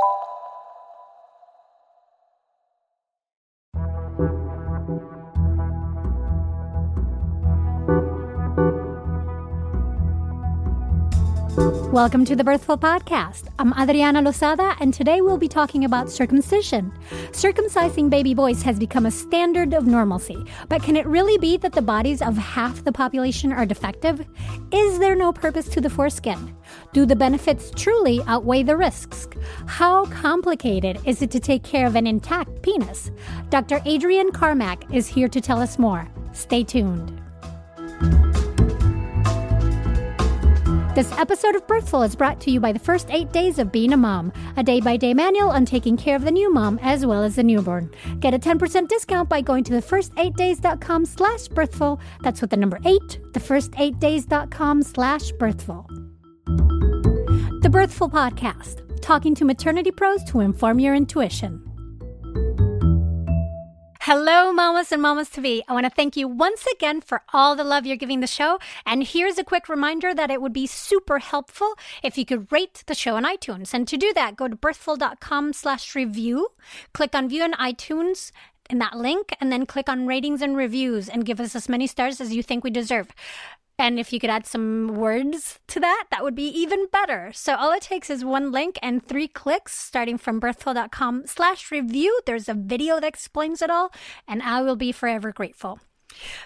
Thank you. Welcome to the Birthful Podcast. I'm Adriana Lozada, and today we'll be talking about circumcision. Circumcising baby boys has become a standard of normalcy, but can it really be that the bodies of half the population are defective? Is there no purpose to the foreskin? Do the benefits truly outweigh the risks? How complicated is it to take care of an intact penis? Dr. Adrienne Carmack is here to tell us more. Stay tuned. This episode of Birthful is brought to you by the first eight days of being a mom, a day by day manual on taking care of the new mom as well as the newborn. Get a 10% discount by going to the slash birthful. That's with the number eight, the days.com slash birthful. The Birthful Podcast, talking to maternity pros to inform your intuition. Hello, mamas and mamas to be. I want to thank you once again for all the love you're giving the show. And here's a quick reminder that it would be super helpful if you could rate the show on iTunes. And to do that, go to birthful.com slash review, click on view on iTunes in that link, and then click on ratings and reviews and give us as many stars as you think we deserve. And if you could add some words to that, that would be even better. So all it takes is one link and three clicks starting from birthful.com slash review. There's a video that explains it all, and I will be forever grateful.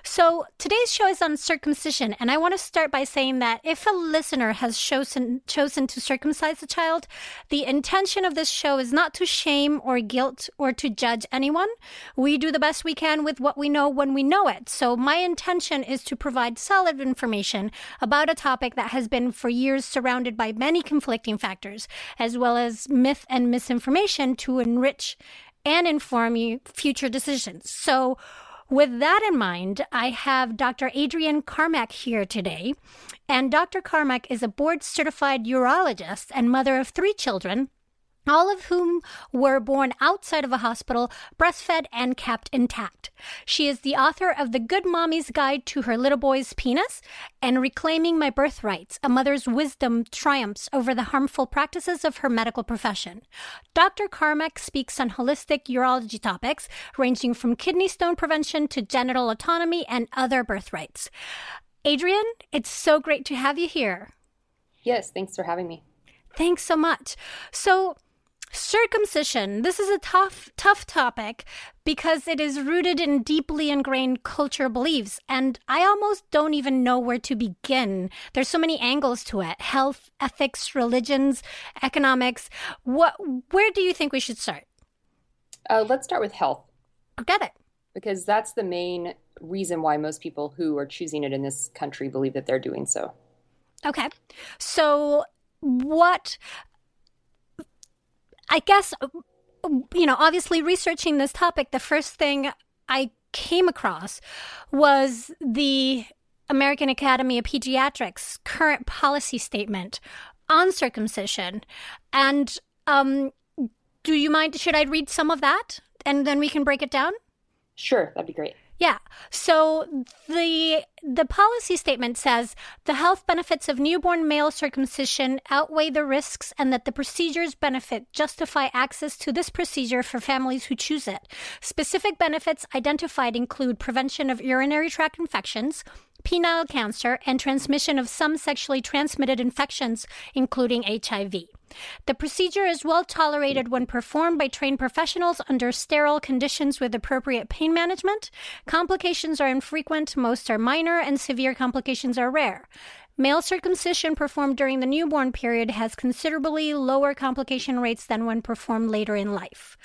So today's show is on circumcision, and I want to start by saying that if a listener has chosen chosen to circumcise a child, the intention of this show is not to shame or guilt or to judge anyone. We do the best we can with what we know when we know it. So my intention is to provide solid information about a topic that has been for years surrounded by many conflicting factors, as well as myth and misinformation to enrich and inform you future decisions. So with that in mind, I have Dr. Adrienne Carmack here today. And Dr. Carmack is a board certified urologist and mother of three children all of whom were born outside of a hospital, breastfed, and kept intact. She is the author of The Good Mommy's Guide to Her Little Boy's Penis and Reclaiming My Birthrights A Mother's Wisdom Triumphs Over the Harmful Practices of Her Medical Profession. Dr. Carmack speaks on holistic urology topics ranging from kidney stone prevention to genital autonomy and other birthrights. Adrienne, it's so great to have you here. Yes, thanks for having me. Thanks so much. So, Circumcision. This is a tough, tough topic because it is rooted in deeply ingrained culture beliefs. And I almost don't even know where to begin. There's so many angles to it health, ethics, religions, economics. What, where do you think we should start? Uh, let's start with health. Get it. Because that's the main reason why most people who are choosing it in this country believe that they're doing so. Okay. So, what I guess, you know, obviously researching this topic, the first thing I came across was the American Academy of Pediatrics current policy statement on circumcision. And um, do you mind? Should I read some of that and then we can break it down? Sure, that'd be great. Yeah. So the the policy statement says the health benefits of newborn male circumcision outweigh the risks and that the procedure's benefit justify access to this procedure for families who choose it. Specific benefits identified include prevention of urinary tract infections, penile cancer, and transmission of some sexually transmitted infections, including HIV. The procedure is well tolerated when performed by trained professionals under sterile conditions with appropriate pain management. Complications are infrequent, most are minor, and severe complications are rare. Male circumcision performed during the newborn period has considerably lower complication rates than when performed later in life.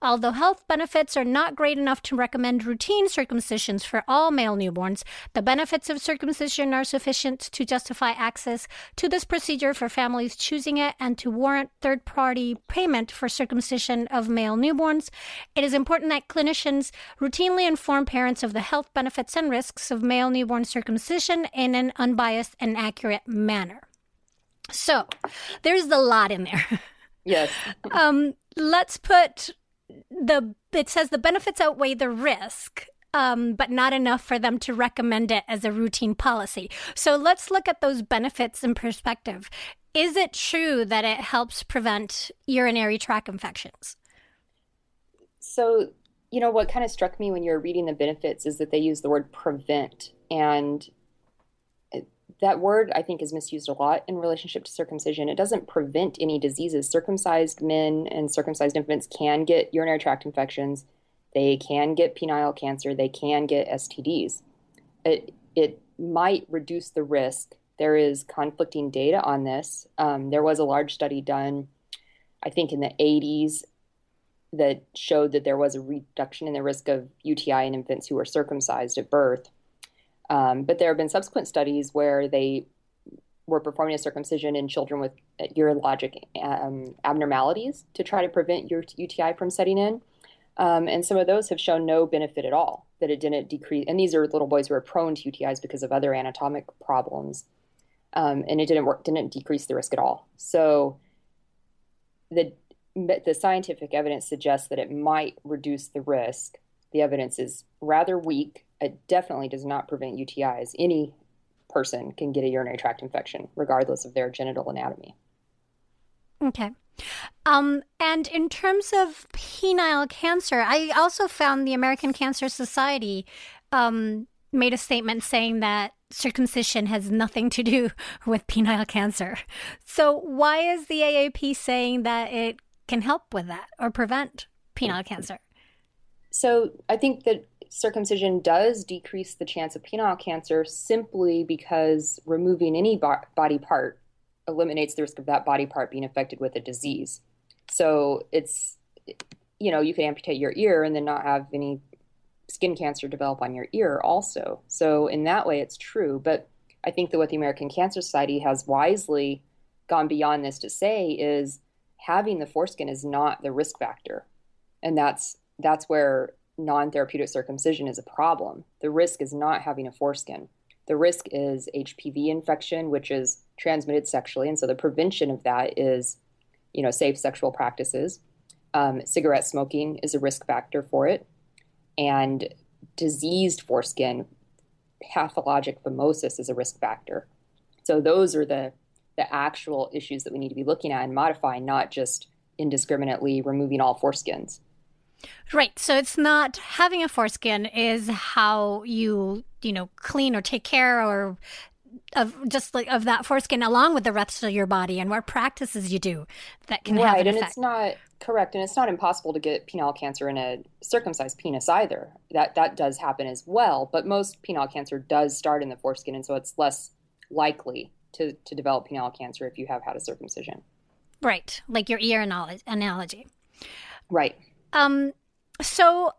Although health benefits are not great enough to recommend routine circumcisions for all male newborns, the benefits of circumcision are sufficient to justify access to this procedure for families choosing it and to warrant third party payment for circumcision of male newborns. It is important that clinicians routinely inform parents of the health benefits and risks of male newborn circumcision in an unbiased and accurate manner. So there's a lot in there. Yes. um, let's put the, it says the benefits outweigh the risk. Um, but not enough for them to recommend it as a routine policy. So let's look at those benefits in perspective. is it true that it helps prevent urinary tract infections? So, you know, what kind of struck me when you were reading the benefits is that they use the word prevent. And that word, I think, is misused a lot in relationship to circumcision. It doesn't prevent any diseases. Circumcised men and circumcised infants can get urinary tract infections, they can get penile cancer, they can get STDs. It, it might reduce the risk. There is conflicting data on this. Um, there was a large study done, I think, in the 80s that showed that there was a reduction in the risk of UTI in infants who were circumcised at birth. Um, but there have been subsequent studies where they were performing a circumcision in children with urologic um, abnormalities to try to prevent UTI from setting in. Um, and some of those have shown no benefit at all, that it didn't decrease. And these are little boys who are prone to UTIs because of other anatomic problems. Um, and it didn't work, didn't decrease the risk at all. So the, the scientific evidence suggests that it might reduce the risk. The evidence is rather weak it definitely does not prevent UTIs. Any person can get a urinary tract infection, regardless of their genital anatomy. Okay. Um, and in terms of penile cancer, I also found the American Cancer Society um, made a statement saying that circumcision has nothing to do with penile cancer. So, why is the AAP saying that it can help with that or prevent penile cancer? So, I think that circumcision does decrease the chance of penile cancer simply because removing any bo- body part eliminates the risk of that body part being affected with a disease. So it's, you know, you could amputate your ear and then not have any skin cancer develop on your ear also. So in that way, it's true. But I think that what the American Cancer Society has wisely gone beyond this to say is having the foreskin is not the risk factor. And that's that's where non therapeutic circumcision is a problem. The risk is not having a foreskin. The risk is HPV infection, which is transmitted sexually. And so the prevention of that is, you know, safe sexual practices. Um, cigarette smoking is a risk factor for it. And diseased foreskin, pathologic phimosis is a risk factor. So those are the, the actual issues that we need to be looking at and modifying, not just indiscriminately removing all foreskins. Right. So it's not having a foreskin is how you, you know, clean or take care or of just like of that foreskin along with the rest of your body and what practices you do that can right, have an and it's not correct and it's not impossible to get penile cancer in a circumcised penis either. That that does happen as well but most penile cancer does start in the foreskin and so it's less likely to to develop penile cancer if you have had a circumcision. Right like your ear analogy. Right um, so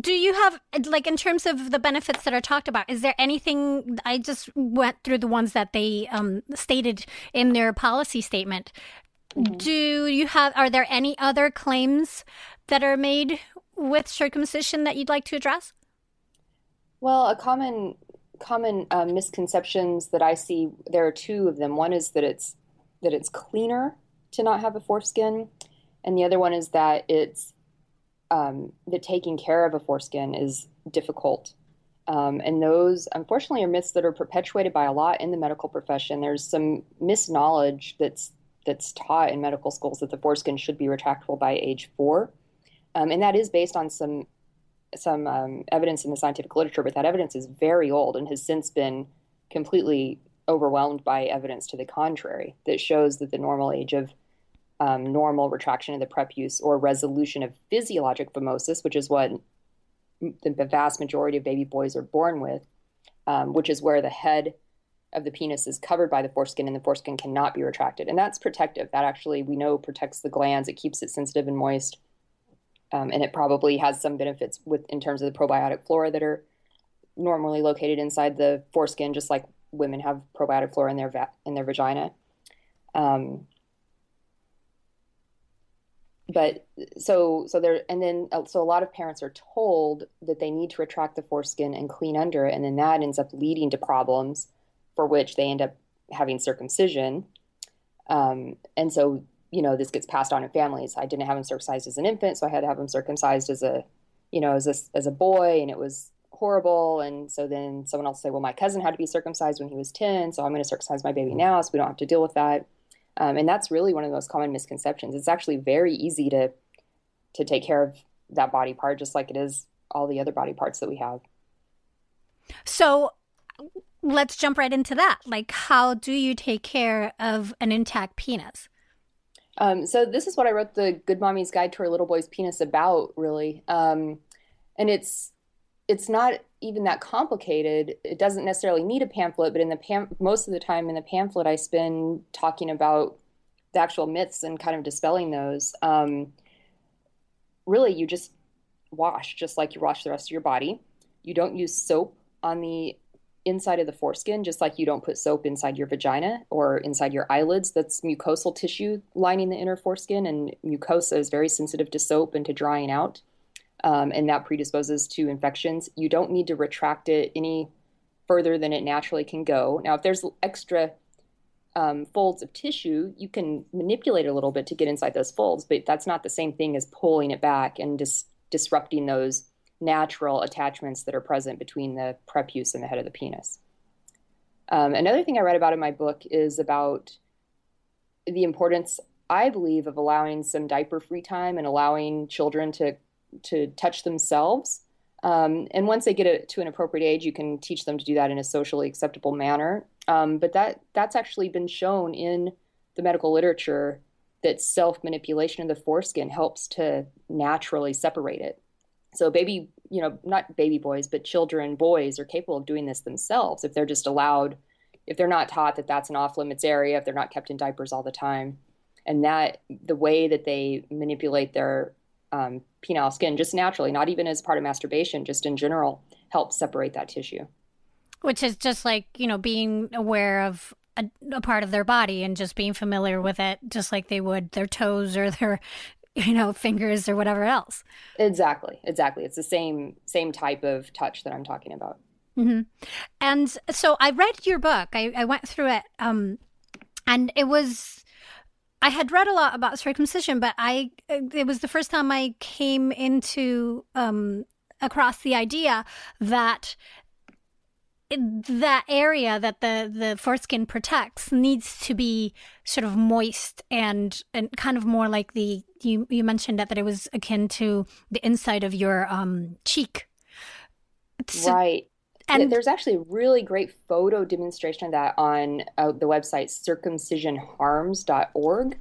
do you have like in terms of the benefits that are talked about is there anything i just went through the ones that they um, stated in their policy statement. Mm-hmm. do you have are there any other claims that are made with circumcision that you'd like to address? Well a common common um, misconceptions that i see there are two of them. One is that it's that it's cleaner to not have a foreskin and the other one is that it's um, that taking care of a foreskin is difficult. Um, and those, unfortunately, are myths that are perpetuated by a lot in the medical profession. There's some misknowledge that's that's taught in medical schools that the foreskin should be retractable by age four, um, and that is based on some some um, evidence in the scientific literature. But that evidence is very old and has since been completely overwhelmed by evidence to the contrary that shows that the normal age of um, normal retraction of the prepuce or resolution of physiologic phimosis, which is what the vast majority of baby boys are born with, um, which is where the head of the penis is covered by the foreskin and the foreskin cannot be retracted. And that's protective. That actually, we know, protects the glans. It keeps it sensitive and moist. Um, and it probably has some benefits with in terms of the probiotic flora that are normally located inside the foreskin, just like women have probiotic flora in their va- in their vagina. Um, but so so there and then uh, so a lot of parents are told that they need to retract the foreskin and clean under it and then that ends up leading to problems for which they end up having circumcision. Um, and so you know this gets passed on in families. I didn't have him circumcised as an infant so i had to have him circumcised as a you know as a, as a boy and it was horrible. And so then someone else say well my cousin had to be circumcised when he was 10 so i'm going to circumcise my baby now so we don't have to deal with that Um, and that's really one of the most common misconceptions. It's actually very easy to to take care of that body part, just like it is all the other body parts that we have. So let's jump right into that. Like, how do you take care of an intact penis? Um, so this is what I wrote the Good Mommy's Guide to Her Little Boy's Penis about, really. Um, and it's it's not even that complicated. It doesn't necessarily need a pamphlet, but in the pam- most of the time in the pamphlet, I spend talking about the actual myths and kind of dispelling those. Um, really, you just wash just like you wash the rest of your body. You don't use soap on the inside of the foreskin, just like you don't put soap inside your vagina or inside your eyelids. That's mucosal tissue lining the inner foreskin, and mucosa is very sensitive to soap and to drying out um, and that predisposes to infections. You don't need to retract it any further than it naturally can go. Now, if there's extra um, folds of tissue, you can manipulate a little bit to get inside those folds, but that's not the same thing as pulling it back and dis- disrupting those natural attachments that are present between the prepuce and the head of the penis. Um, another thing I read about in my book is about the importance, I believe, of allowing some diaper free time and allowing children to to touch themselves. Um, and once they get a, to an appropriate age, you can teach them to do that in a socially acceptable manner. Um, but that that's actually been shown in the medical literature that self manipulation of the foreskin helps to naturally separate it. So baby, you know, not baby boys, but children, boys are capable of doing this themselves if they're just allowed, if they're not taught that that's an off limits area, if they're not kept in diapers all the time, and that the way that they manipulate their um, penile skin just naturally, not even as part of masturbation, just in general, helps separate that tissue. Which is just like, you know, being aware of a, a, part of their body and just being familiar with it, just like they would their toes or their, you know, fingers or whatever else. Exactly, exactly. It's the same same type of touch that I'm talking about. Mm-hmm. And so I read your book. I, I went through it, um, and it was I had read a lot about circumcision, but I it was the first time I came into um, across the idea that that area that the the foreskin protects needs to be sort of moist and and kind of more like the you you mentioned that that it was akin to the inside of your um cheek. So, right. And there's actually a really great photo demonstration of that on uh, the website circumcisionharms.org.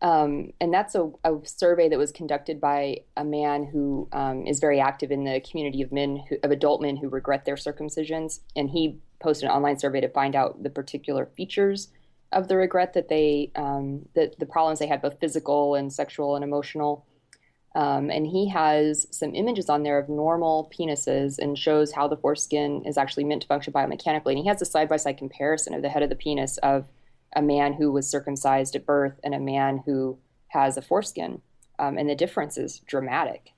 Um, and that's a, a, survey that was conducted by a man who um, is very active in the community of men, who, of adult men who regret their circumcisions. And he posted an online survey to find out the particular features of the regret that they, um, the problems they had, both physical and sexual and emotional. Um, and he has some images on there of normal penises and shows how the foreskin is actually meant to function biomechanically. And he has a side by side comparison of the head of the penis of a man who was circumcised at birth and a man who has a foreskin. Um, and the difference is dramatic.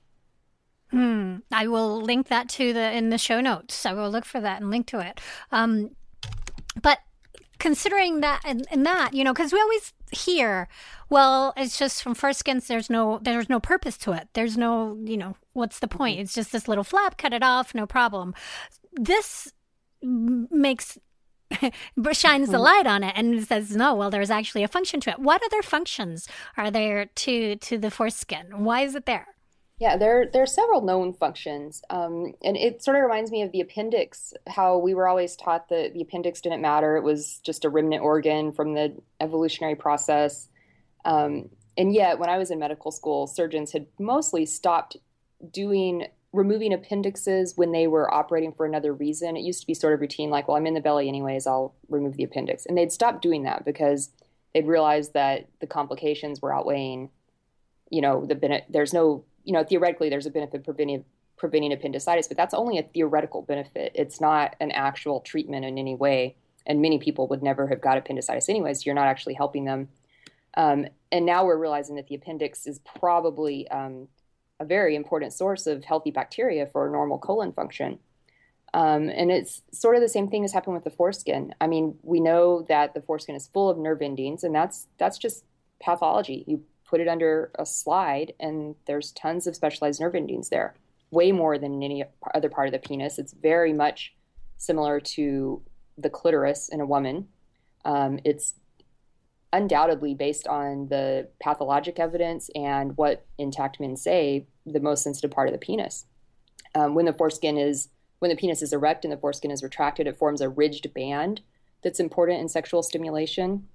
Hmm. I will link that to the in the show notes. I will look for that and link to it. Um, but considering that and, and that, you know, because we always hear, well, it's just from foreskins. There's no there's no purpose to it. There's no, you know, what's the point? Mm-hmm. It's just this little flap. Cut it off, no problem. This makes shines the mm-hmm. light on it and says no well there's actually a function to it what other functions are there to to the foreskin why is it there yeah there there are several known functions um, and it sort of reminds me of the appendix how we were always taught that the appendix didn't matter it was just a remnant organ from the evolutionary process um, and yet when i was in medical school surgeons had mostly stopped doing removing appendixes when they were operating for another reason. It used to be sort of routine, like, well, I'm in the belly anyways, I'll remove the appendix. And they'd stopped doing that because they'd realized that the complications were outweighing, you know, the. There's no, you know, theoretically, there's a benefit preventing preventing appendicitis, but that's only a theoretical benefit. It's not an actual treatment in any way. And many people would never have got appendicitis anyways. You're not actually helping them. Um, and now we're realizing that the appendix is probably um, a very important source of healthy bacteria for normal colon function. Um, and it's sort of the same thing has happened with the foreskin. I mean, we know that the foreskin is full of nerve endings, and that's that's just pathology. You put it under a slide, and there's tons of specialized nerve endings there, way more than in any other part of the penis. It's very much similar to the clitoris in a woman. Um, it's undoubtedly, based on the pathologic evidence and what intact men say, the most sensitive part of the penis. Um, when the foreskin is when the penis is erect and the foreskin is retracted, it forms a ridged band that's important in sexual stimulation.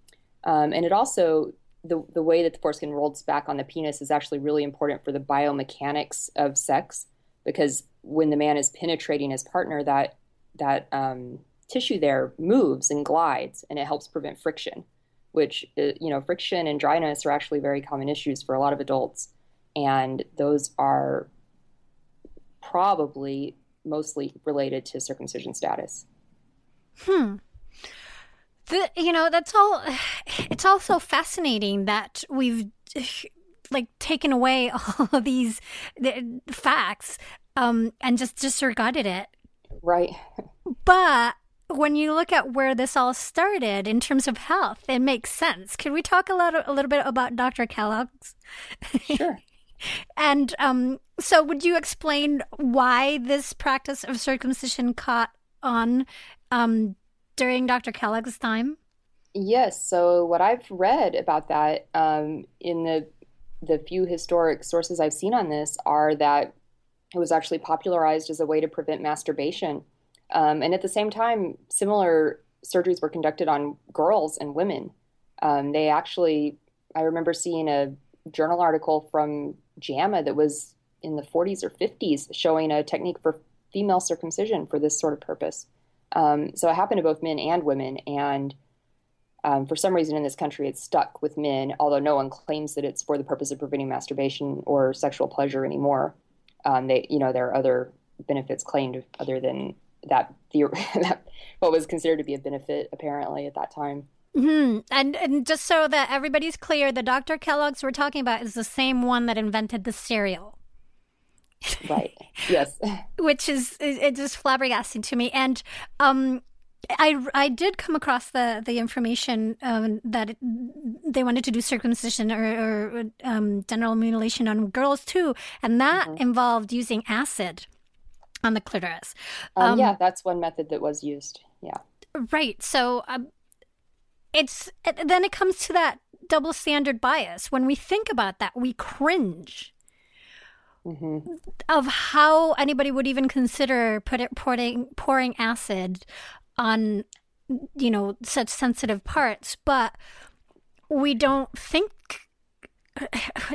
Um, and it also the the way that the foreskin rolls back on the penis is actually really important for the biomechanics of sex because when the man is penetrating his partner, that that um, tissue there moves and glides, and it helps prevent friction. Which uh, you know, friction and dryness are actually very common issues for a lot of adults, and those are probably mostly related to circumcision status. Hmm. The, you know, that's all. It's all so fascinating that we've like taken away all of these facts um, and just disregarded it. Right. But when you look at where this all started in terms of health, it makes sense. Can we talk a little, a little bit about Dr. Kellogg's? Sure. and um, so, would you explain why this practice of circumcision caught on um, during Dr. Kellogg's time? Yes. So, what I've read about that um, in the the few historic sources I've seen on this are that it was actually popularized as a way to prevent masturbation. Um, and at the same time, similar surgeries were conducted on girls and women. Um, they actually, I remember seeing a journal article from JAMA that was in the 40s or 50s showing a technique for female circumcision for this sort of purpose. Um, so it happened to both men and women. And um, for some reason in this country, it's stuck with men, although no one claims that it's for the purpose of preventing masturbation or sexual pleasure anymore. Um, they, you know, there are other benefits claimed other than that, that what was considered to be a benefit apparently at that time. Mm-hmm. And and just so that everybody's clear, the Dr. Kellogg's we're talking about is the same one that invented the cereal. Right. Yes. Which is it just flabbergasting to me. And um, I, I did come across the the information um, that it, they wanted to do circumcision or, or um, genital mutilation on girls too, and that mm-hmm. involved using acid on the clitoris. Um, um, yeah, that's one method that was used. Yeah. Right. So um, it's then it comes to that double standard bias. When we think about that, we cringe. Mm-hmm. Of how anybody would even consider put it, pouring pouring acid on you know such sensitive parts but we don't think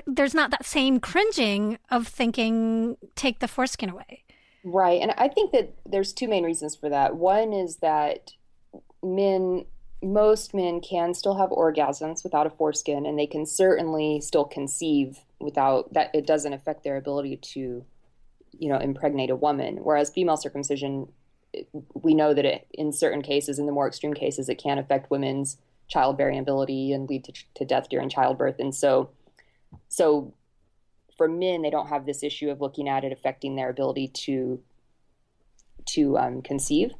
there's not that same cringing of thinking take the foreskin away right and i think that there's two main reasons for that one is that men most men can still have orgasms without a foreskin and they can certainly still conceive without that it doesn't affect their ability to you know impregnate a woman whereas female circumcision we know that it, in certain cases, in the more extreme cases, it can affect women's childbearing ability and lead to, to death during childbirth. And so, so for men, they don't have this issue of looking at it affecting their ability to to um, conceive.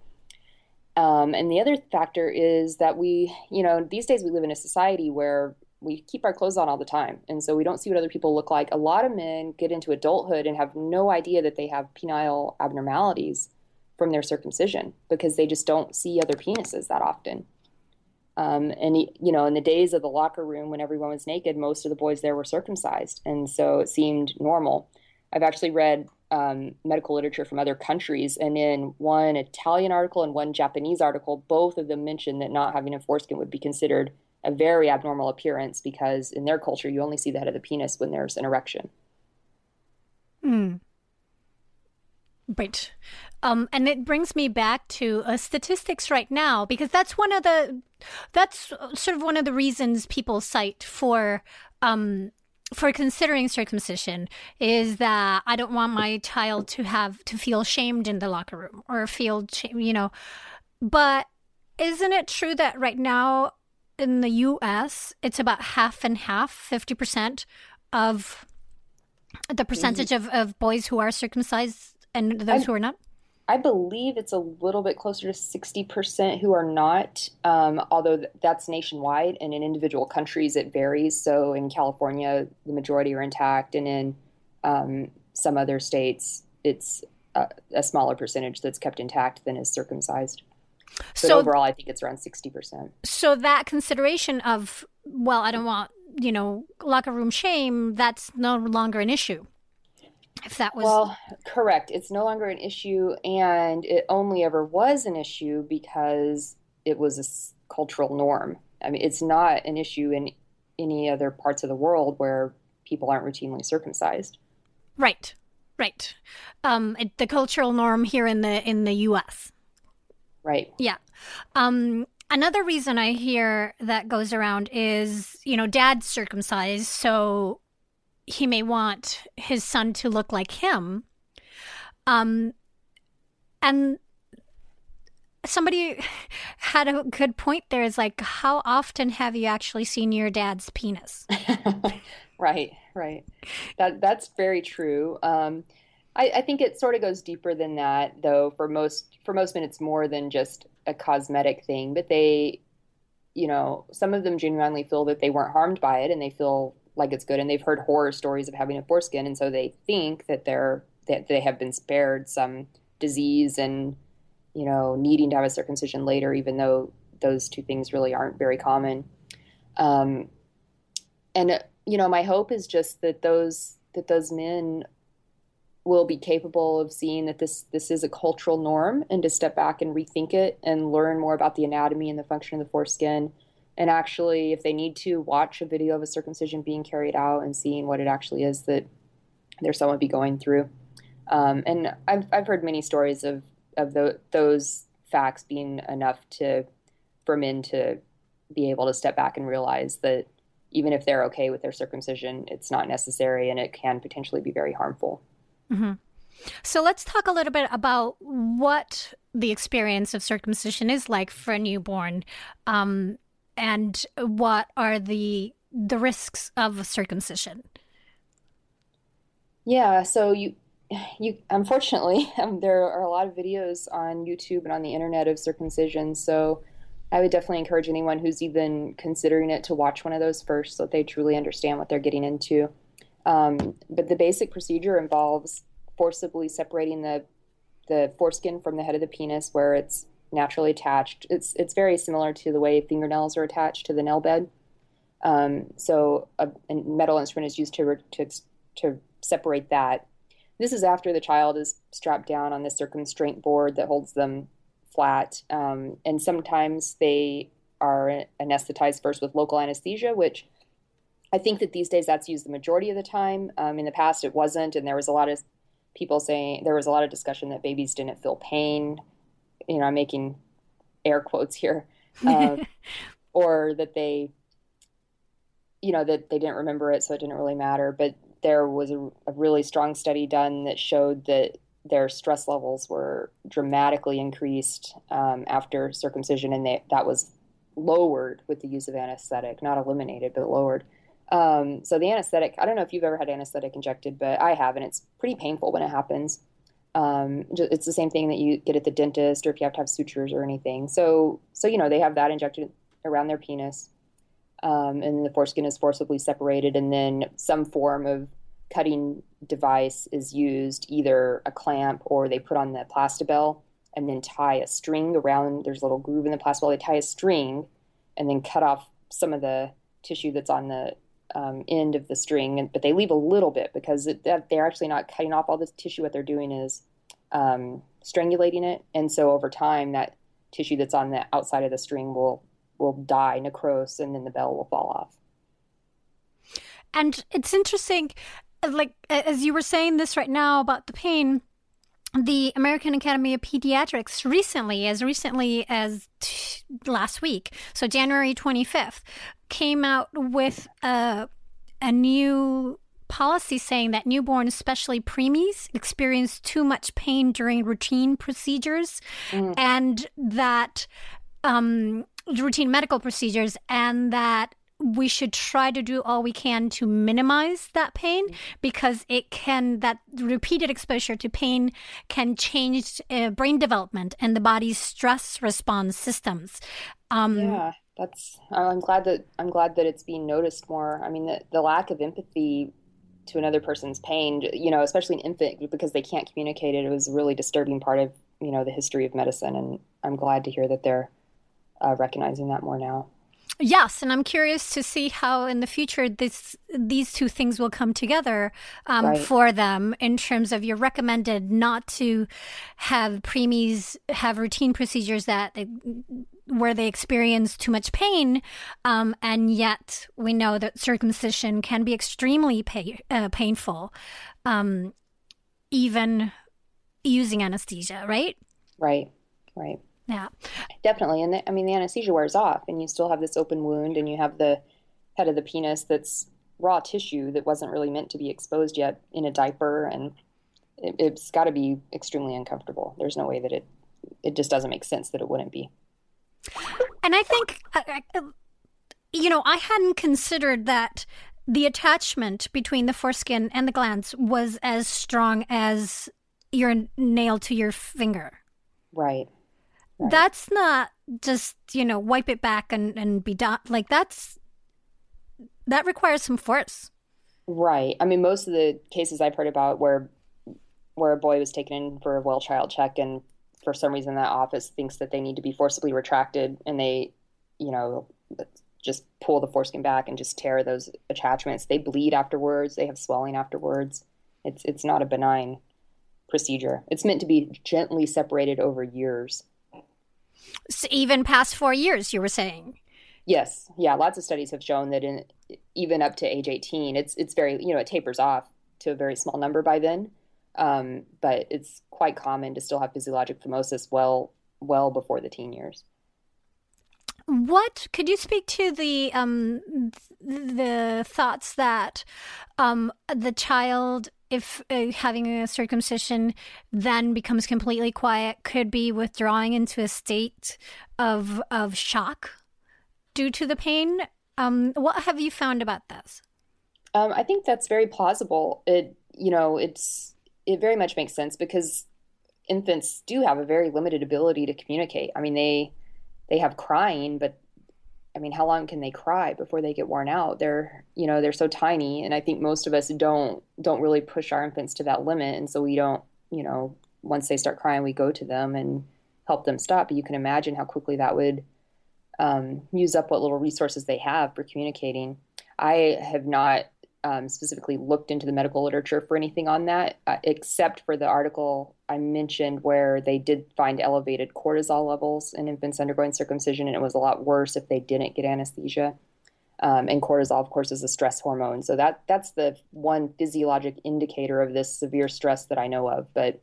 Um, and the other factor is that we, you know, these days we live in a society where we keep our clothes on all the time. And so we don't see what other people look like. A lot of men get into adulthood and have no idea that they have penile abnormalities from their circumcision because they just don't see other penises that often. Um, and you know, in the days of the locker room when everyone was naked, most of the boys there were circumcised, and so it seemed normal. I've actually read um, medical literature from other countries, and in one Italian article and one Japanese article, both of them mentioned that not having a foreskin would be considered a very abnormal appearance because in their culture, you only see the head of the penis when there's an erection. Hmm. Right. Um, and it brings me back to uh, statistics right now because that's one of the that's sort of one of the reasons people cite for um, for considering circumcision is that I don't want my child to have to feel shamed in the locker room or feel you know. But isn't it true that right now in the U.S. it's about half and half, fifty percent of the percentage of, of boys who are circumcised and those I, who are not? I believe it's a little bit closer to 60% who are not, um, although that's nationwide and in individual countries it varies. So in California, the majority are intact, and in um, some other states, it's a, a, smaller percentage that's kept intact than is circumcised. But so overall, I think it's around 60%. So that consideration of, well, I don't want, you know, locker room shame, that's no longer an issue. If that was. Well, correct. It's no longer an issue. And it only ever was an issue because it was a cultural norm. I mean, it's not an issue in any other parts of the world where people aren't routinely circumcised. Right. Right. Um, it, the cultural norm here in the in the U.S. Right. Yeah. Um, another reason I hear that goes around is you know dad's circumcised, so he may want his son to look like him. Um, and somebody had a good point there is like how often have you actually seen your dad's penis right right that that's very true um, I, I, think it sort of goes deeper than that though for most for most men it's more than just a cosmetic thing but they you know some of them genuinely feel that they weren't harmed by it and they feel like it's good and they've heard horror stories of having a foreskin and so they think that they're that they have been spared some disease and you know, needing to have a circumcision later, even though those two things really aren't very common. Um, and you know, my hope is just that those that those men will be capable of seeing that this this is a cultural norm and to step back and rethink it and learn more about the anatomy and the function of the foreskin and actually if they need to watch a video of a circumcision being carried out and seeing what it actually is that their son would be going through um, and I've, I've heard many stories of of the, those facts being enough to for men to be able to step back and realize that even if they're okay with their circumcision, it's not necessary and it can potentially be very harmful. Mm-hmm. So let's talk a little bit about what the experience of circumcision is like for a newborn, um, and what are the the risks of circumcision. Yeah, so you you unfortunately um, there are a lot of videos on YouTube and on the internet of circumcision. So I would definitely encourage anyone who's even considering it to watch one of those first, so that they truly understand what they're getting into. Um, but the basic procedure involves forcibly separating the the foreskin from the head of the penis, where it's naturally attached. It's it's very similar to the way fingernails are attached to the nail bed. Um, so a, a, metal instrument is used to to to separate that this is after the child is strapped down on the circumstraint board that holds them flat. Um, and sometimes they are anesthetized first with local anesthesia, which I think that these days that's used the majority of the time. Um, in the past, it wasn't, and there was a lot of people saying there was a lot of discussion that babies didn't feel pain. You know, I'm making air quotes here, uh, or that they, you know, that they didn't remember it, so it didn't really matter. But there was a, a really strong study done that showed that their stress levels were dramatically increased um, after circumcision, and they, that was lowered with the use of anesthetic, not eliminated, but lowered. Um, so the anesthetic, I don't know if you've ever had anesthetic injected, but I have, and it's pretty painful when it happens. Um, it's the same thing that you get at the dentist, or if you have to have sutures or anything. So, so you know, they have that injected around their penis um, and the foreskin is forcibly separated, and then some form of cutting device is used, either a clamp or they put on the plastibell and then tie a string around. There's a little groove in the plastibell. They tie a string and then cut off some of the tissue that's on the um, end of the string, but they leave a little bit because it, they're actually not cutting off all the tissue. What they're doing is um, strangulating it, and so over time, that tissue that's on the outside of the string will will die, necrose, and then the bell will fall off. And it's interesting, like as you were saying this right now about the pain. The American Academy of Pediatrics recently, as recently as t- last week, so January 25th, came out with a, a new policy saying that newborns, especially preemies, experience too much pain during routine procedures, mm. and that um, routine medical procedures and that we should try to do all we can to minimize that pain because it can that repeated exposure to pain can change uh, brain development and the body's stress response systems. Um, yeah that's i'm glad that i'm glad that it's being noticed more. I mean the, the lack of empathy to another person's pain you know especially an infant because they can't communicate it it was a really disturbing part of you know the history of medicine, and I'm glad to hear that they're uh, recognizing that more now. Yes, and I'm curious to see how in the future this these two things will come together um, right. for them in terms of you're recommended not to have preemies have routine procedures that they, where they experience too much pain, um, and yet we know that circumcision can be extremely pay, uh, painful, um, even using anesthesia. Right. Right. Right. Yeah. Definitely. And the, I mean, the anesthesia wears off, and you still have this open wound, and you have the head of the penis that's raw tissue that wasn't really meant to be exposed yet in a diaper, and it, it's got to be extremely uncomfortable. There's no way that it it just doesn't make sense that it wouldn't be. And I think, uh, uh, you know, I hadn't considered that the attachment between the foreskin and the glans was as strong as your nail to your finger. Right. That's not just, you know, wipe it back and, and be done. Like, that's, that requires some force. Right. I mean, most of the cases I've heard about where, where a boy was taken in for a well child check and for some reason that office thinks that they need to be forcibly retracted and they, you know, just pull the foreskin back and just tear those attachments. They bleed afterwards. They have swelling afterwards. It's it's not a benign procedure. It's meant to be gently separated over years. So even past four years, you were saying. Yes, yeah. Lots of studies have shown that in even up to age 18, it's it's very you know it tapers off to a very small number by then, um, but it's quite common to still have physiologic phimosis well well before the teen years. What could you speak to the um, the thoughts that um, the child if uh, having a circumcision then becomes completely quiet, could be withdrawing into a state of of shock due to the pain. Um, what have you found about this? Um, I think that's very plausible. It you know it's it very much makes sense because infants do have a very limited ability to communicate. I mean they they have crying, but I mean, how long can they cry before they get worn out? They're, you know, they're so tiny, and I think most of us don't don't really push our infants to that limit, and so we don't, you know, once they start crying, we go to them and help them stop. But you can imagine how quickly that would um, use up what little resources they have for communicating. I have not um, specifically looked into the medical literature for anything on that, uh, except for the article I mentioned where they did find elevated cortisol levels in infants undergoing circumcision, and it was a lot worse if they didn't get anesthesia. Um, and cortisol, of course, is a stress hormone, so that that's the one physiologic indicator of this severe stress that I know of. But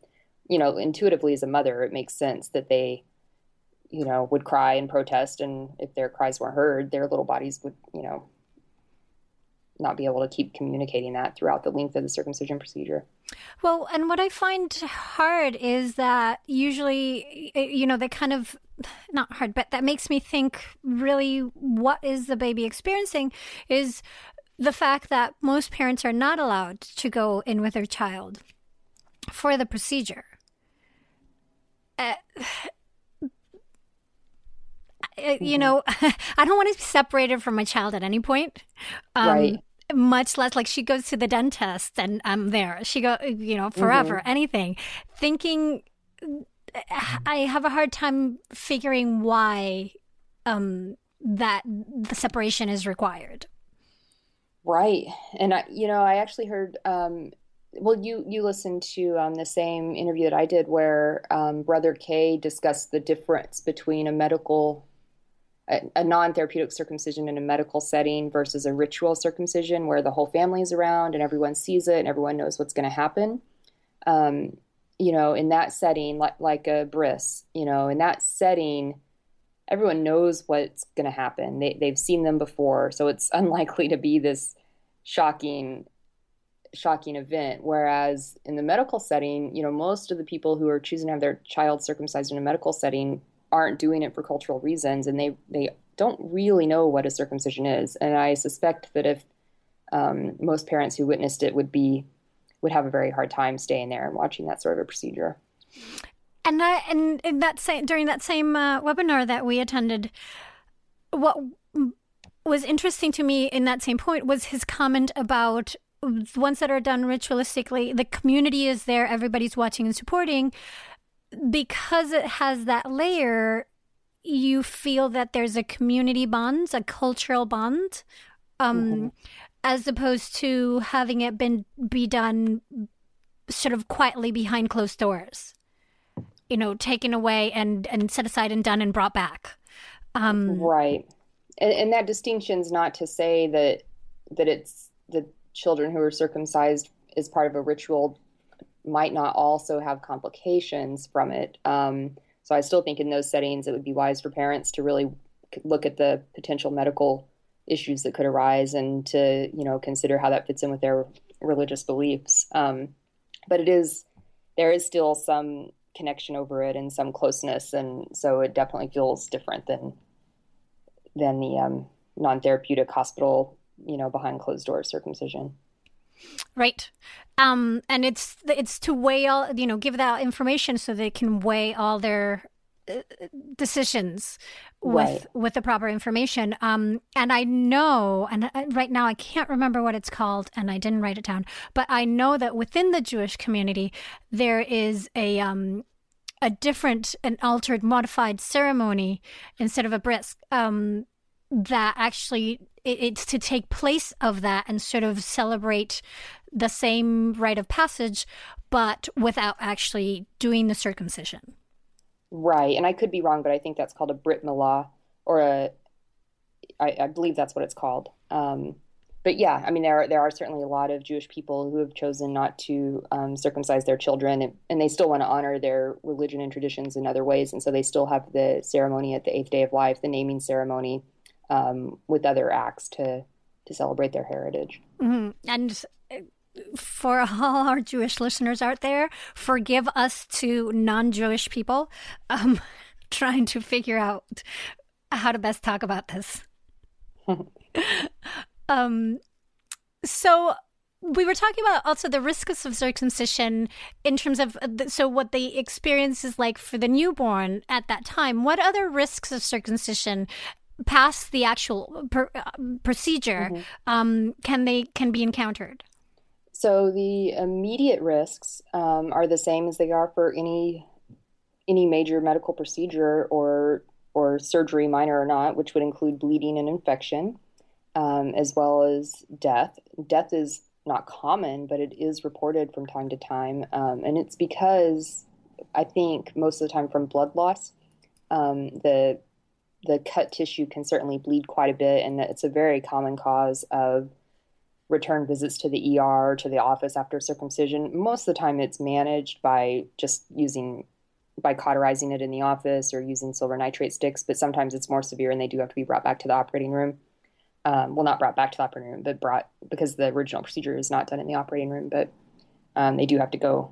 you know, intuitively as a mother, it makes sense that they, you know, would cry and protest, and if their cries weren't heard, their little bodies would, you know, not be able to keep communicating that throughout the length of the circumcision procedure. Well, and what I find hard is that usually, you know, they kind of, not hard, but that makes me think really what is the baby experiencing is the fact that most parents are not allowed to go in with their child for the procedure. Uh, you know, I don't want to be separated from my child at any point. Um, right much less like she goes to the dentist and I'm there. She go, you know, forever, mm-hmm. anything. Thinking, I have a hard time figuring why um, that the separation is required. Right, and I, you know, I actually heard. Um, well, you you listened to um, the same interview that I did, where um, Brother K discussed the difference between a medical a, non-therapeutic circumcision in a medical setting versus a ritual circumcision where the whole family is around and everyone sees it and everyone knows what's going to happen. Um, you know, in that setting, like like a bris, you know, in that setting, everyone knows what's going to happen. They they've seen them before, so it's unlikely to be this shocking shocking event whereas in the medical setting you know most of the people who are choosing to have their child circumcised in a medical setting aren't doing it for cultural reasons and they they don't really know what a circumcision is. And i suspect that if um, most parents who witnessed it would be would have a very hard time staying there and watching that sort of a procedure. And that and in that same during that same uh, webinar that we attended what was interesting to me in that same point was his comment about ones that are done ritualistically the community is there everybody's watching and supporting because it has that layer, you feel that there's a community bond, a cultural bond, um, mm-hmm. as opposed to having it been be done sort of quietly behind closed doors. You know, taken away and and set aside and done and brought back. Um, right, and, and that is not to say that that it's the children who are circumcised as part of a ritual might not also have complications from it. Um, so I still think in those settings it would be wise for parents to really look at the potential medical issues that could arise and to you know consider how that fits in with their religious beliefs. Um, but it is there is still some connection over it and some closeness, and so it definitely feels different than than the um, non-therapeutic hospital, you know, behind closed doors circumcision. Right. Um, and it's it's to weigh all you know give that information so they can weigh all their uh, decisions with right. with the proper information. Um, and I know, and right now I can't remember what it's called, and I didn't write it down, but I know that within the Jewish community there is a um, a different, an altered, modified ceremony instead of a bris um, that actually it's to take place of that and sort of celebrate the same rite of passage, but without actually doing the circumcision. Right, and I could be wrong, but I think that's called a Brit Milah, or a, I, I believe that's what it's called. Um, but yeah, I mean, there are, there are certainly a lot of Jewish people who have chosen not to um, circumcise their children, and, and, they still want to honor their religion and traditions in other ways, and so they still have the ceremony at the eighth day of life, the naming ceremony, um, with other acts to to celebrate their heritage. Mm-hmm. And for all our Jewish listeners out there, forgive us to non-Jewish people um, trying to figure out how to best talk about this. um, so we were talking about also the risks of circumcision in terms of so what the experience is like for the newborn at that time what other risks of circumcision past the actual per, uh, procedure mm-hmm. um, can they can be encountered? So the immediate risks um, are the same as they are for any any major medical procedure or or surgery, minor or not, which would include bleeding and infection, um, as well as death. Death is not common, but it is reported from time to time, um, and it's because I think most of the time from blood loss. Um, the the cut tissue can certainly bleed quite a bit, and it's a very common cause of return visits to the ER to the office after circumcision. Most of the time, it's managed by just using by cauterizing it in the office or using silver nitrate sticks, but sometimes it's more severe and they do have to be brought back to the operating room. Um, well, not brought back to the operating room, but brought because the original procedure is not done in the operating room, but um, they do have to go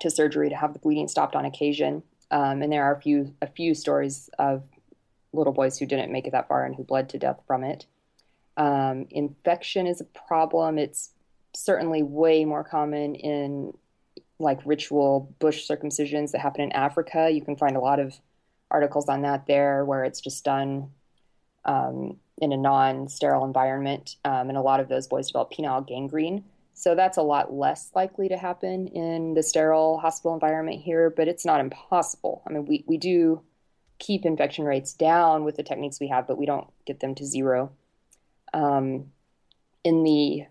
to surgery to have the bleeding stopped on occasion. Um, and there are a few a few stories of little boys who didn't make it that far and who bled to death from it. Um, infection is a problem. It's certainly way more common in like ritual bush circumcisions that happen in Africa. You can find a lot of articles on that there where it's just done um, in a non sterile environment. Um, and a lot of those boys develop penile gangrene. So that's a lot less likely to happen in the sterile hospital environment here, but it's not impossible. I mean, we, we do keep infection rates down with the techniques we have, but we don't get them to zero. Um, in the,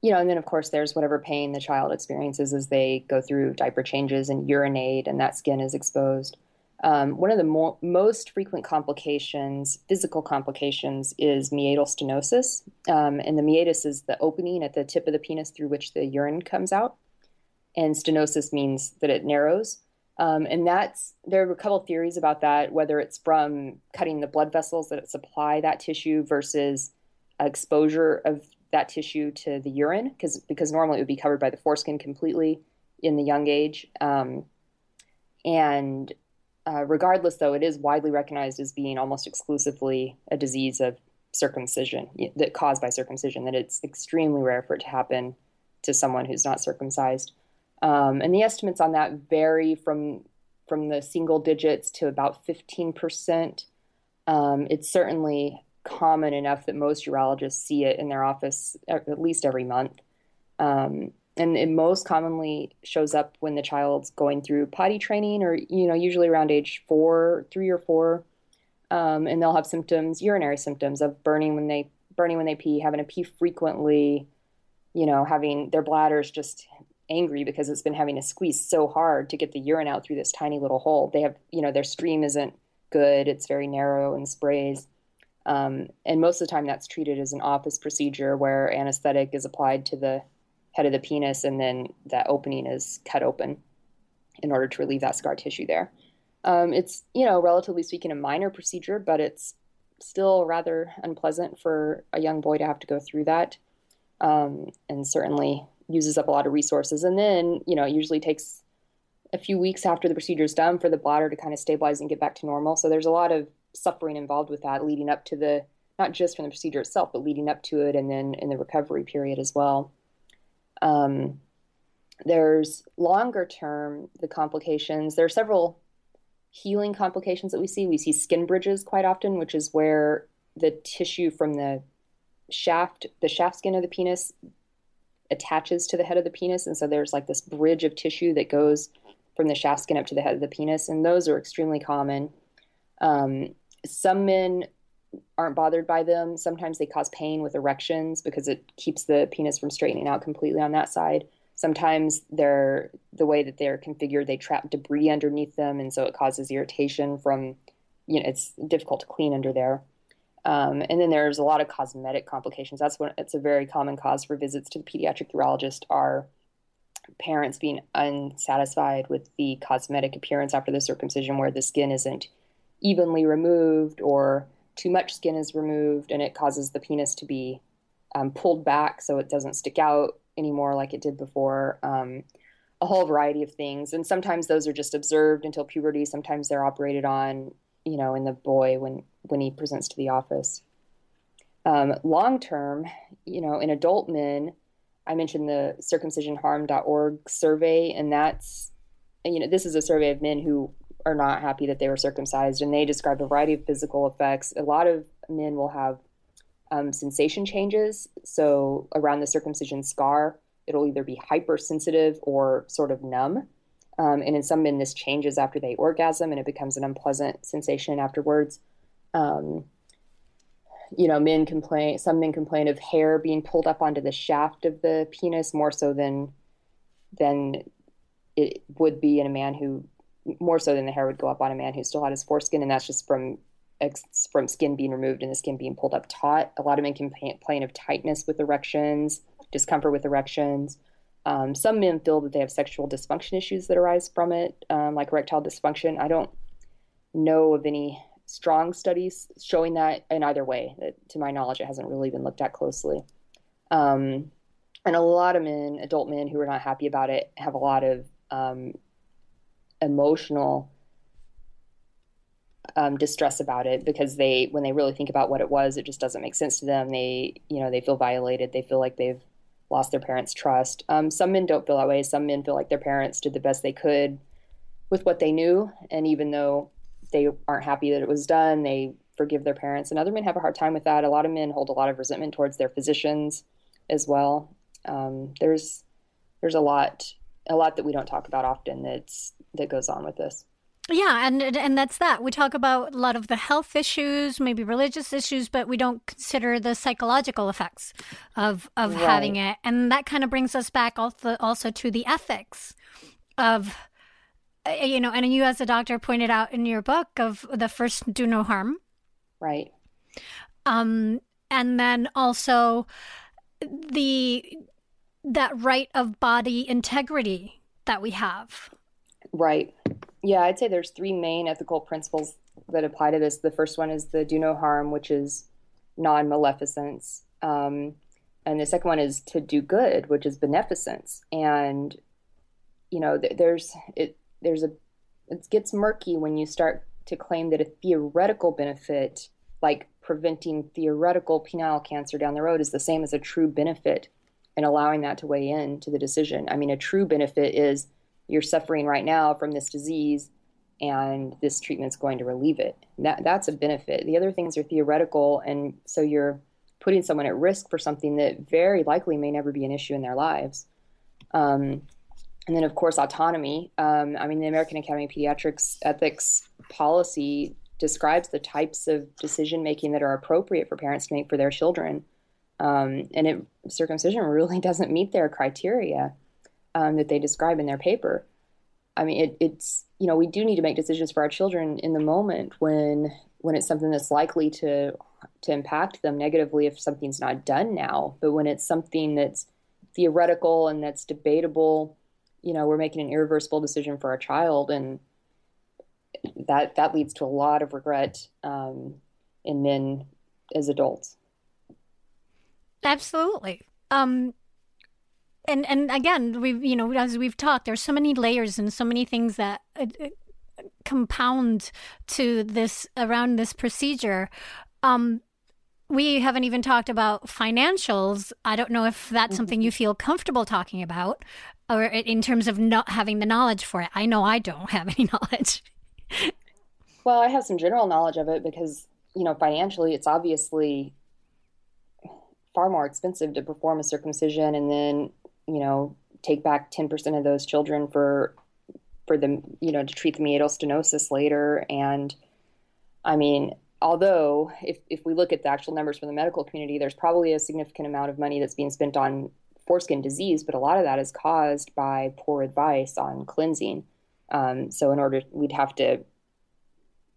you know, and then of course there's whatever pain the child experiences as they go through diaper changes and urinate and that skin is exposed. Um, one of the mo- most frequent complications, physical complications, is meatal stenosis. Um, and the meatus is the opening at the tip of the penis through which the urine comes out. And stenosis means that it narrows. Um, and that's there are a couple theories about that, whether it's from cutting the blood vessels that supply that tissue versus exposure of that tissue to the urine, because because normally it would be covered by the foreskin completely in the young age. Um, and uh, regardless, though, it is widely recognized as being almost exclusively a disease of circumcision that caused by circumcision. That it's extremely rare for it to happen to someone who's not circumcised. Um, and the estimates on that vary from from the single digits to about 15%. Um, it's certainly common enough that most urologists see it in their office at least every month. Um, and it most commonly shows up when the child's going through potty training, or you know, usually around age four, three or four, um, and they'll have symptoms, urinary symptoms of burning when they burning when they pee, having to pee frequently, you know, having their bladders just angry because it's been having to squeeze so hard to get the urine out through this tiny little hole. They have, you know, their stream isn't good; it's very narrow and sprays. Um, and most of the time, that's treated as an office procedure where anesthetic is applied to the head of the penis, and then that opening is cut open in order to relieve that scar tissue there. Um, it's, you know, relatively speaking, a minor procedure, but it's still rather unpleasant for a young boy to have to go through that, um, and certainly uses up a lot of resources. And then, you know, it usually takes a few weeks after the procedure is done for the bladder to kind of stabilize and get back to normal. So there's a lot of suffering involved with that leading up to the not just from the procedure itself, but leading up to it and then in the recovery period as well. Um, there's longer term the complications. There are several healing complications that we see. We see skin bridges quite often, which is where the tissue from the shaft, the shaft skin of the penis, attaches to the head of the penis, and so there's like this bridge of tissue that goes from the shaft skin up to the head of the penis, and those are extremely common. Um, some men aren't bothered by them. Sometimes they cause pain with erections because it keeps the penis from straightening out completely on that side. Sometimes they're the way that they're configured, they trap debris underneath them, and so it causes irritation from, you know, it's difficult to clean under there. Um, and then there's a lot of cosmetic complications. That's what it's a very common cause for visits to the pediatric urologist are parents being unsatisfied with the cosmetic appearance after the circumcision, where the skin isn't evenly removed or too much skin is removed and it causes the penis to be um, pulled back so it doesn't stick out anymore like it did before. Um, a whole variety of things. And sometimes those are just observed until puberty. Sometimes they're operated on, you know, in the boy when, when he presents to the office. Um, long term, you know, in adult men, I mentioned the circumcisionharm.org survey, and that's, you know, this is a survey of men who are not happy that they were circumcised, and they describe a variety of physical effects. A lot of men will have um, sensation changes. So around the circumcision scar, it'll either be hypersensitive or sort of numb. Um, and in some men, this changes after they orgasm, and it becomes an unpleasant sensation afterwards. Um, you know, men complain. Some men complain of hair being pulled up onto the shaft of the penis more so than than it would be in a man who more so than the hair would go up on a man who still had his foreskin, and that's just from from skin being removed and the skin being pulled up taut. A lot of men complain of tightness with erections, discomfort with erections. Um, some men feel that they have sexual dysfunction issues that arise from it, um, like erectile dysfunction. I don't know of any strong studies showing that in either way. To my knowledge, it hasn't really been looked at closely. Um, and a lot of men, adult men who are not happy about it, have a lot of um, emotional um, distress about it because they when they really think about what it was it just doesn't make sense to them. They you know they feel violated. They feel like they've lost their parents trust. Um, some men don't feel that way. Some men feel like their parents did the best they could with what they knew. And even though they aren't happy that it was done they forgive their parents and other men have a hard time with that a lot of men hold a lot of resentment towards their physicians as well um, there's there's a lot a lot that we don't talk about often that's that goes on with this. Yeah, and and that's that. We talk about a lot of the health issues, maybe religious issues, but we don't consider the psychological effects of of right. having it. And that kind of brings us back also also to the ethics of you know, and you as a doctor pointed out in your book of the first do no harm. Right. Um and then also the that right of body integrity that we have Right. Yeah, I'd say there's three main ethical principles that apply to this. The first one is the do no harm, which is non maleficence. Um, and the second one is to do good, which is beneficence. And, you know, th- there's, it, there's a, it gets murky when you start to claim that a theoretical benefit, like preventing theoretical penile cancer down the road, is the same as a true benefit and allowing that to weigh in to the decision. I mean, a true benefit is you're suffering right now from this disease and this treatment's going to relieve it. That that's a benefit. The other things are theoretical and so you're putting someone at risk for something that very likely may never be an issue in their lives. Um, and then, of course, autonomy. Um, I mean, the American Academy of Pediatrics ethics policy describes the types of decision making that are appropriate for parents to make for their children. Um, and it, circumcision really doesn't meet their criteria um, that they describe in their paper. I mean, it, it's you know we do need to make decisions for our children in the moment when when it's something that's likely to to impact them negatively if something's not done now. But when it's something that's theoretical and that's debatable, you know, we're making an irreversible decision for our child, and that that leads to a lot of regret um, in men as adults. Absolutely. Um, and and again, we've you know as we've talked, there's so many layers and so many things that uh, uh compound to this around this procedure. Um, we haven't even talked about financials. I don't know if that's mm-hmm. something you feel comfortable talking about, or in terms of not having the knowledge for it. I know I don't have any knowledge. well, I have some general knowledge of it because you know financially, it's obviously far more expensive to perform a circumcision and then you know, take back 10% of those children for for them, you know, to treat the meatal stenosis later. And I mean, although if, if we look at the actual numbers from the medical community, there's probably a significant amount of money that's being spent on foreskin disease, but a lot of that is caused by poor advice on cleansing. Um, so in order, we'd have to,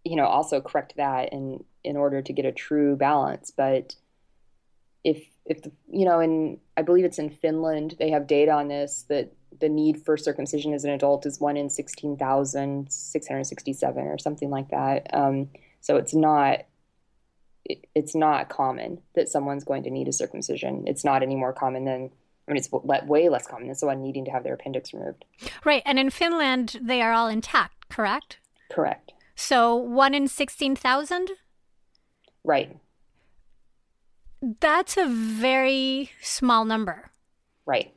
you know, also correct that in in order to get a true balance. But if if you know, and I believe it's in Finland, they have data on this that the need for circumcision as an adult is one in sixteen thousand six hundred sixty-seven or something like that. Um, so it's not it, it's not common that someone's going to need a circumcision. It's not any more common than I mean, it's way less common than someone needing to have their appendix removed. Right, and in Finland, they are all intact, correct? Correct. So one in sixteen thousand. Right. That's a very small number. Right.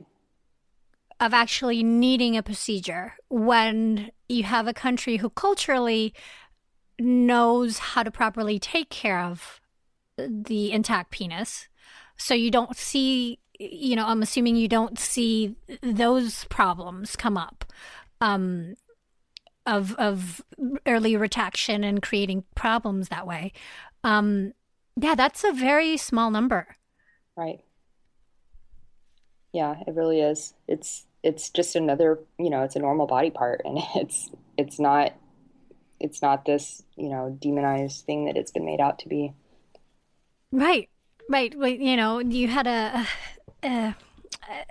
Of actually needing a procedure when you have a country who culturally knows how to properly take care of the intact penis. So you don't see, you know, I'm assuming you don't see those problems come up. Um, of of early retraction and creating problems that way. Um, yeah, that's a very small number. Right. Yeah, it really is. It's it's just another, you know, it's a normal body part and it's it's not it's not this, you know, demonized thing that it's been made out to be. Right. Right. Well, you know, you had a, a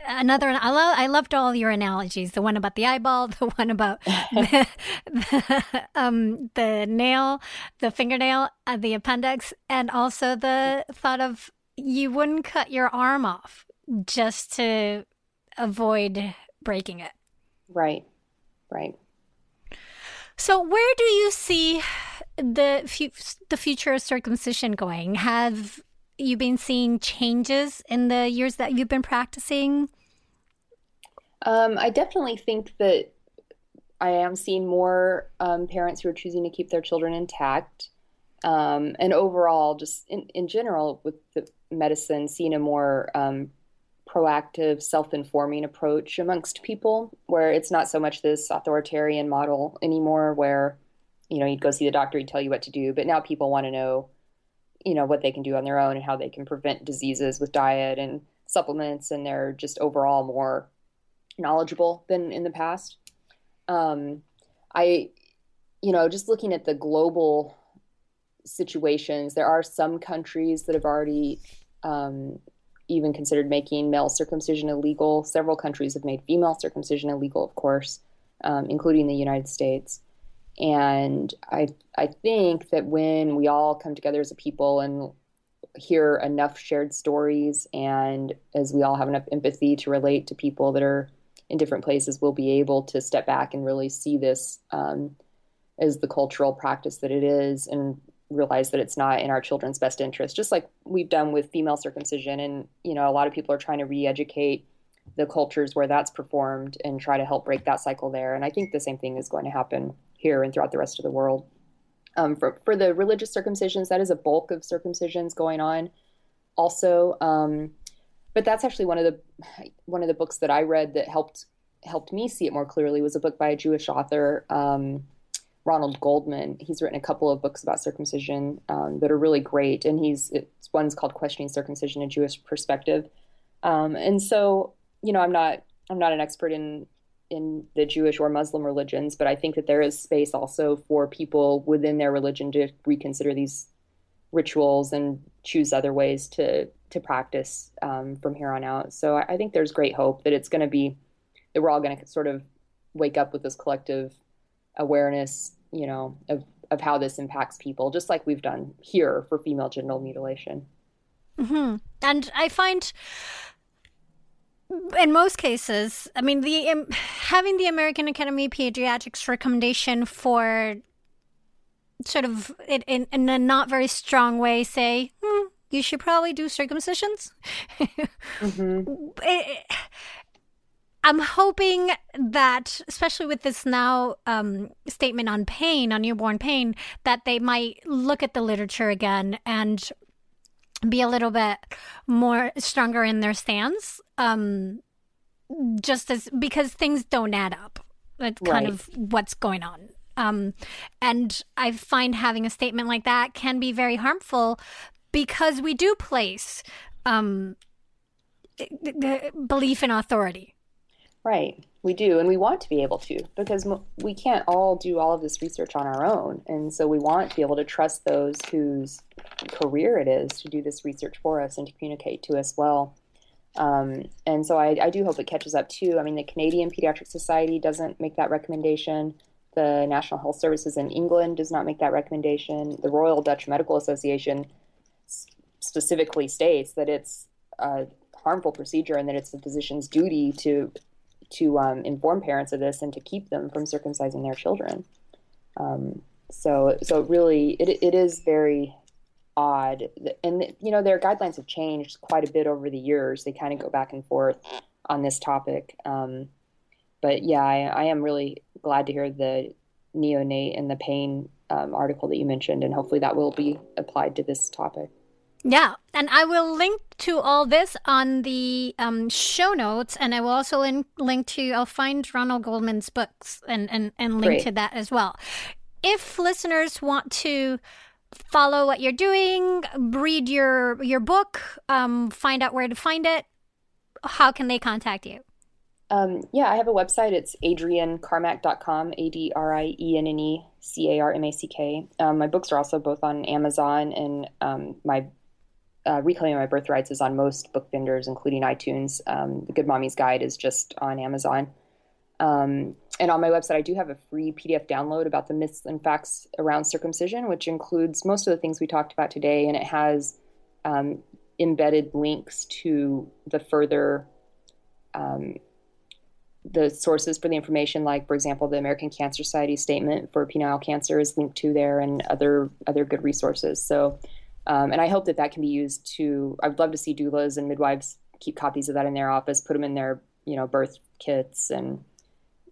another I, love, I loved all your analogies the one about the eyeball the one about the, the, um, the nail the fingernail uh, the appendix and also the thought of you wouldn't cut your arm off just to avoid breaking it right right so where do you see the fu- the future of circumcision going have you been seeing changes in the years that you've been practicing? Um, I definitely think that I am seeing more um, parents who are choosing to keep their children intact. Um, and overall, just in, in general, with the medicine, seeing a more um, proactive, self informing approach amongst people where it's not so much this authoritarian model anymore where, you know, you'd go see the doctor, he'd tell you what to do. But now people want to know you know what they can do on their own and how they can prevent diseases with diet and supplements and they're just overall more knowledgeable than in the past um, i you know just looking at the global situations there are some countries that have already um, even considered making male circumcision illegal. Several countries have made female circumcision illegal of course um, including the united states. And I I think that when we all come together as a people and hear enough shared stories and as we all have enough empathy to relate to people that are in different places, we'll be able to step back and really see this um, as the cultural practice that it is and realize that it's not in our children's best interest, just like we've done with female circumcision. And, you know, a lot of people are trying to re educate the cultures where that's performed and try to help break that cycle there. And I think the same thing is going to happen here and throughout the rest of the world. Um, for, for the religious circumcisions, that is a bulk of circumcisions going on. Also, um, but that's actually one of the one of the books that I read that helped helped me see it more clearly was a book by a Jewish author, um, Ronald Goldman. He's written a couple of books about circumcision um, that are really great, and he's one's called "Questioning Circumcision: A Jewish Perspective." Um, and so, you know, I'm not I'm not an expert in in the Jewish or Muslim religions, but I think that there is space also for people within their religion to reconsider these rituals and choose other ways to to practice um, from here on out. So I, I think there's great hope that it's going to be that we're all going to sort of wake up with this collective awareness, you know, of of how this impacts people, just like we've done here for female genital mutilation. Mm-hmm. And I find in most cases, I mean, the um, having the American Academy of Pediatrics recommendation for sort of in, in, in a not very strong way say, hmm, you should probably do circumcisions. mm-hmm. it, I'm hoping that, especially with this now um, statement on pain, on newborn pain, that they might look at the literature again and be a little bit more stronger in their stance. Um, just as because things don't add up. That's right. kind of what's going on. Um, and I find having a statement like that can be very harmful because we do place um, belief in authority. Right, we do, and we want to be able to because we can't all do all of this research on our own, and so we want to be able to trust those whose career it is to do this research for us and to communicate to us well. Um, and so I, I, do hope it catches up too. I mean, the Canadian Pediatric Society doesn't make that recommendation. The National Health Services in England does not make that recommendation. The Royal Dutch Medical Association specifically states that it's a harmful procedure and that it's the physician's duty to to um, inform parents of this and to keep them from circumcising their children. Um, so so really, it, it is very odd. And, you know, their guidelines have changed quite a bit over the years. They kind of go back and forth on this topic. Um, but yeah, I, I, am really glad to hear the neonate and the pain um, article that you mentioned, and hopefully that will be applied to this topic. Yeah, and I will link to all this on the um, show notes, and I will also link, link to. I'll find Ronald Goldman's books and and, and link Great. to that as well. If listeners want to follow what you're doing, read your your book, um, find out where to find it, how can they contact you? Um, yeah, I have a website. It's adriennecarmack.com, A D R I E N N E C A R M A C K. Um, my books are also both on Amazon, and um, my uh, Reclaiming My Birthrights is on most book vendors, including iTunes. Um, the Good Mommy's Guide is just on Amazon. Um, and on my website, I do have a free PDF download about the myths and facts around circumcision, which includes most of the things we talked about today. And it has um, embedded links to the further um, the sources for the information, like for example, the American Cancer Society statement for penile cancer is linked to there, and other other good resources. So, um, and I hope that that can be used to. I'd love to see doulas and midwives keep copies of that in their office, put them in their you know birth kits, and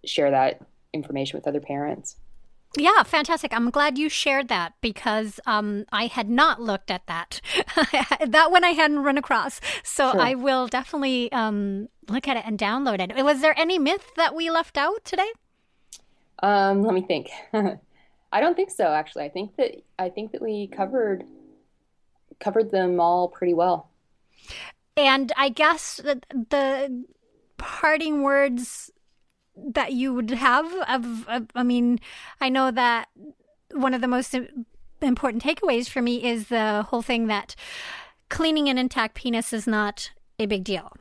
share that information with other parents. Yeah, fantastic. I'm glad you shared that because um, I had not looked at that. that one I hadn't run across. So sure. I will definitely um, look at it and download it. Was there any myth that we left out today? Um, let me think. I don't think so. Actually, I think that I think that we covered covered them all pretty well. And I guess the, the parting words that you would have of, of, i mean i know that one of the most important takeaways for me is the whole thing that cleaning an intact penis is not a big deal.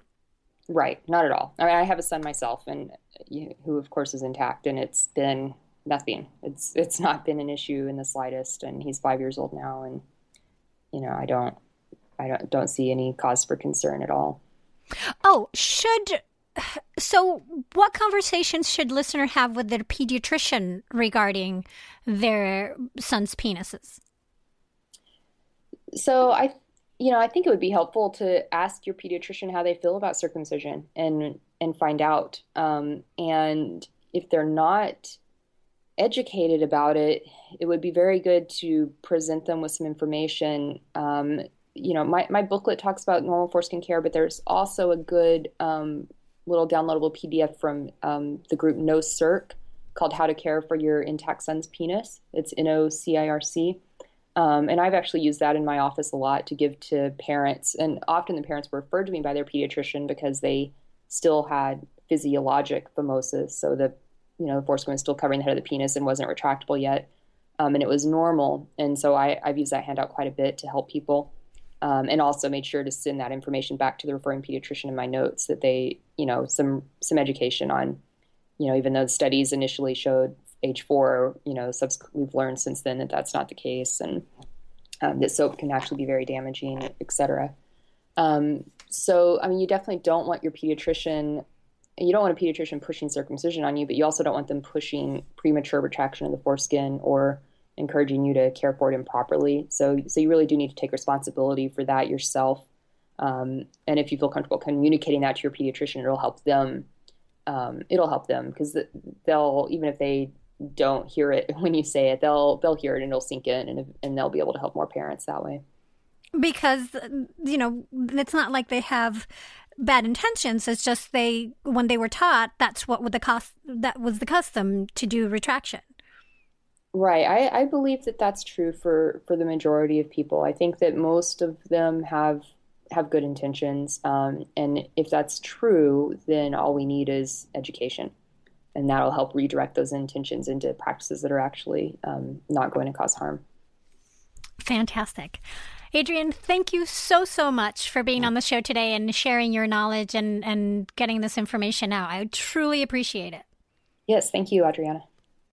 Right. Not at all. I mean i have a son myself and who of course is intact and it's been nothing. It's it's not been an issue in the slightest and he's five years old now and you know i don't i don't don't see any cause for concern at all oh should so, what conversations should listener have with their pediatrician regarding their son's penises? So, I, you know, I think it would be helpful to ask your pediatrician how they feel about circumcision and and find out. Um, and if they're not educated about it, it would be very good to present them with some information um, you know, my, my booklet talks about normal foreskin care, but there's also a good um, little downloadable PDF from um, the group No Circ called How to Care for Your Intact Son's Penis. It's N O C I R C. Um, and I've actually used that in my office a lot to give to parents. And often the parents were referred to me by their pediatrician because they still had physiologic phimosis. So the, you know, the foreskin was still covering the head of the penis and wasn't retractable yet. Um, and it was normal. And so I, I've used that handout quite a bit to help people. Um, and also made sure to send that information back to the referring pediatrician in my notes that they, you know, some some education on, you know, even though the studies initially showed age four, you know, we've learned since then that that's not the case, and um, that soap can actually be very damaging, et cetera. Um, so, I mean, you definitely don't want your pediatrician. You don't want a pediatrician pushing circumcision on you, but you also don't want them pushing premature retraction of the foreskin or encouraging you to care for it improperly. So, so you really do need to take responsibility for that yourself. Um, and if you feel comfortable communicating that to your pediatrician, it'll help them. Um, it'll help them because they'll even if they don't hear it when you say it, they'll they'll hear it and it'll sink in, and and they'll be able to help more parents that way. Because you know, it's not like they have bad intentions. It's just they when they were taught that's what would the cost that was the custom to do retraction. Right. I, I believe that that's true for for the majority of people. I think that most of them have have good intentions, um, and if that's true, then all we need is education and that'll help redirect those intentions into practices that are actually um, not going to cause harm. Fantastic. Adrienne, thank you so, so much for being on the show today and sharing your knowledge and, and getting this information out. I truly appreciate it. Yes, thank you, Adriana.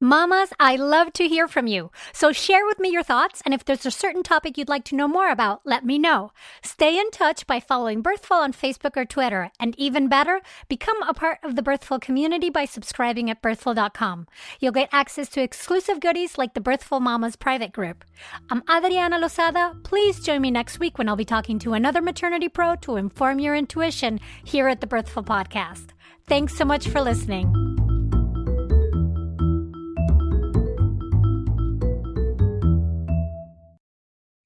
Mamas, I love to hear from you. So share with me your thoughts, and if there's a certain topic you'd like to know more about, let me know. Stay in touch by following Birthful on Facebook or Twitter, and even better, become a part of the Birthful community by subscribing at birthful.com. You'll get access to exclusive goodies like the Birthful Mamas private group. I'm Adriana Lozada. Please join me next week when I'll be talking to another maternity pro to inform your intuition here at the Birthful Podcast. Thanks so much for listening.